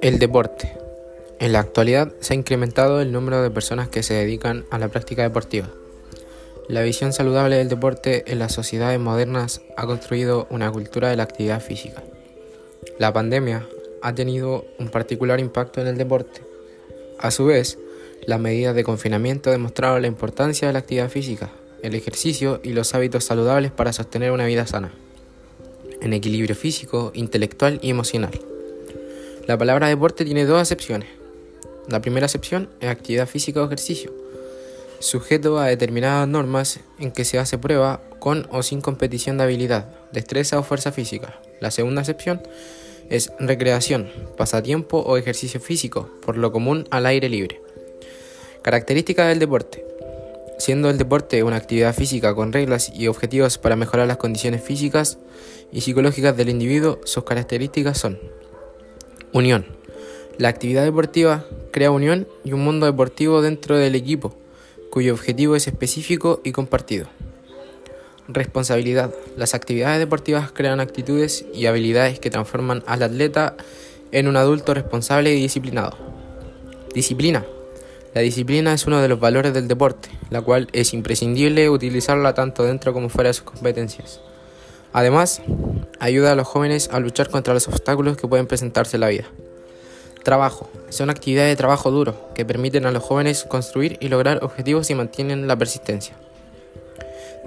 El deporte. En la actualidad se ha incrementado el número de personas que se dedican a la práctica deportiva. La visión saludable del deporte en las sociedades modernas ha construido una cultura de la actividad física. La pandemia ha tenido un particular impacto en el deporte. A su vez, las medidas de confinamiento demostraron la importancia de la actividad física, el ejercicio y los hábitos saludables para sostener una vida sana, en equilibrio físico, intelectual y emocional. La palabra deporte tiene dos acepciones. La primera acepción es actividad física o ejercicio, sujeto a determinadas normas en que se hace prueba con o sin competición de habilidad, destreza o fuerza física. La segunda acepción es recreación, pasatiempo o ejercicio físico, por lo común al aire libre. Características del deporte. Siendo el deporte una actividad física con reglas y objetivos para mejorar las condiciones físicas y psicológicas del individuo, sus características son Unión. La actividad deportiva crea unión y un mundo deportivo dentro del equipo, cuyo objetivo es específico y compartido. Responsabilidad. Las actividades deportivas crean actitudes y habilidades que transforman al atleta en un adulto responsable y disciplinado. Disciplina. La disciplina es uno de los valores del deporte, la cual es imprescindible utilizarla tanto dentro como fuera de sus competencias. Además, ayuda a los jóvenes a luchar contra los obstáculos que pueden presentarse en la vida. Trabajo. Son actividades de trabajo duro que permiten a los jóvenes construir y lograr objetivos y mantienen la persistencia.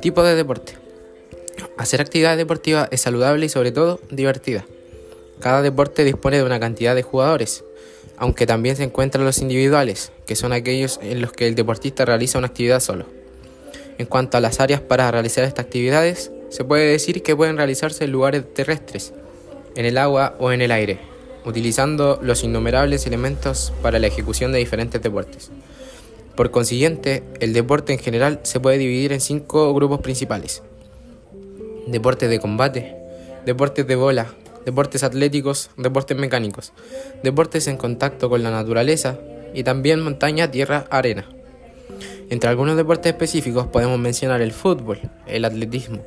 Tipo de deporte. Hacer actividad deportiva es saludable y sobre todo divertida. Cada deporte dispone de una cantidad de jugadores, aunque también se encuentran los individuales, que son aquellos en los que el deportista realiza una actividad solo. En cuanto a las áreas para realizar estas actividades, se puede decir que pueden realizarse en lugares terrestres, en el agua o en el aire, utilizando los innumerables elementos para la ejecución de diferentes deportes. Por consiguiente, el deporte en general se puede dividir en cinco grupos principales. Deportes de combate, deportes de bola, deportes atléticos, deportes mecánicos, deportes en contacto con la naturaleza y también montaña, tierra, arena. Entre algunos deportes específicos podemos mencionar el fútbol, el atletismo,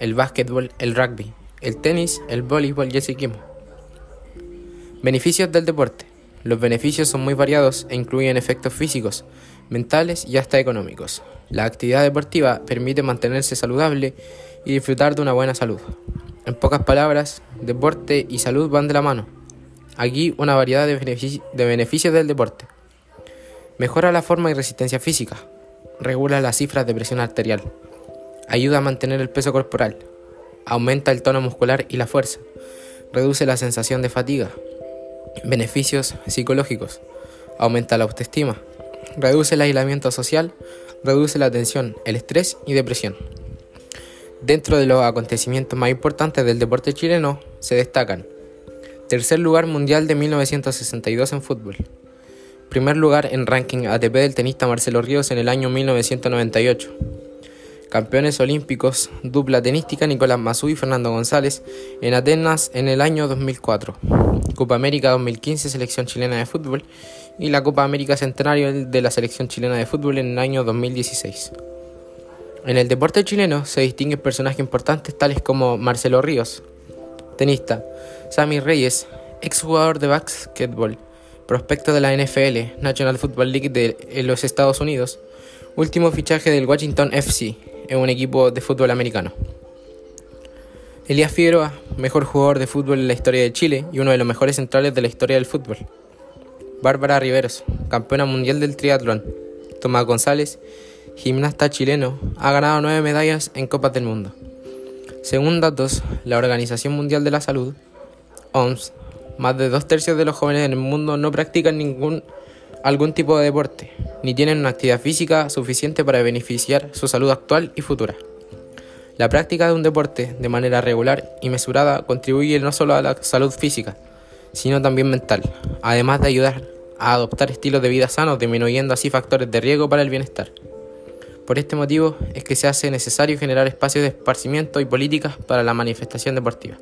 el básquetbol, el rugby, el tenis, el voleibol y el ciclismo. Beneficios del deporte. Los beneficios son muy variados e incluyen efectos físicos, mentales y hasta económicos. La actividad deportiva permite mantenerse saludable y disfrutar de una buena salud. En pocas palabras, deporte y salud van de la mano. Aquí una variedad de, beneficios del deporte. Mejora la forma y resistencia física. Regula las cifras de presión arterial. Ayuda a mantener el peso corporal. Aumenta el tono muscular y la fuerza. Reduce la sensación de fatiga. Beneficios psicológicos. Aumenta la autoestima reduce el aislamiento social, reduce la tensión, el estrés y depresión. Dentro de los acontecimientos más importantes del deporte chileno se destacan Tercer lugar mundial de 1962 en fútbol. Primer lugar en ranking ATP del tenista Marcelo Ríos en el año 1998. Campeones olímpicos, dupla tenística Nicolás Mazú y Fernando González en Atenas en el año 2004. Copa América 2015 Selección chilena de fútbol y la Copa América Centenario de la Selección chilena de fútbol en el año 2016. En el deporte chileno se distinguen personajes importantes tales como Marcelo Ríos, tenista, Sammy Reyes, exjugador de básquetbol, prospecto de la NFL, National Football League de los Estados Unidos, último fichaje del Washington FC, en un equipo de fútbol americano. Elías Figueroa, mejor jugador de fútbol en la historia de Chile y uno de los mejores centrales de la historia del fútbol. Bárbara Riveros, campeona mundial del triatlón. Tomás González, gimnasta chileno, ha ganado nueve medallas en Copas del Mundo. Según datos, la Organización Mundial de la Salud, OMS, más de dos tercios de los jóvenes en el mundo no practican ningún algún tipo de deporte, ni tienen una actividad física suficiente para beneficiar su salud actual y futura. La práctica de un deporte de manera regular y mesurada contribuye no solo a la salud física, sino también mental, además de ayudar a adoptar estilos de vida sanos, disminuyendo así factores de riesgo para el bienestar. Por este motivo es que se hace necesario generar espacios de esparcimiento y políticas para la manifestación deportiva.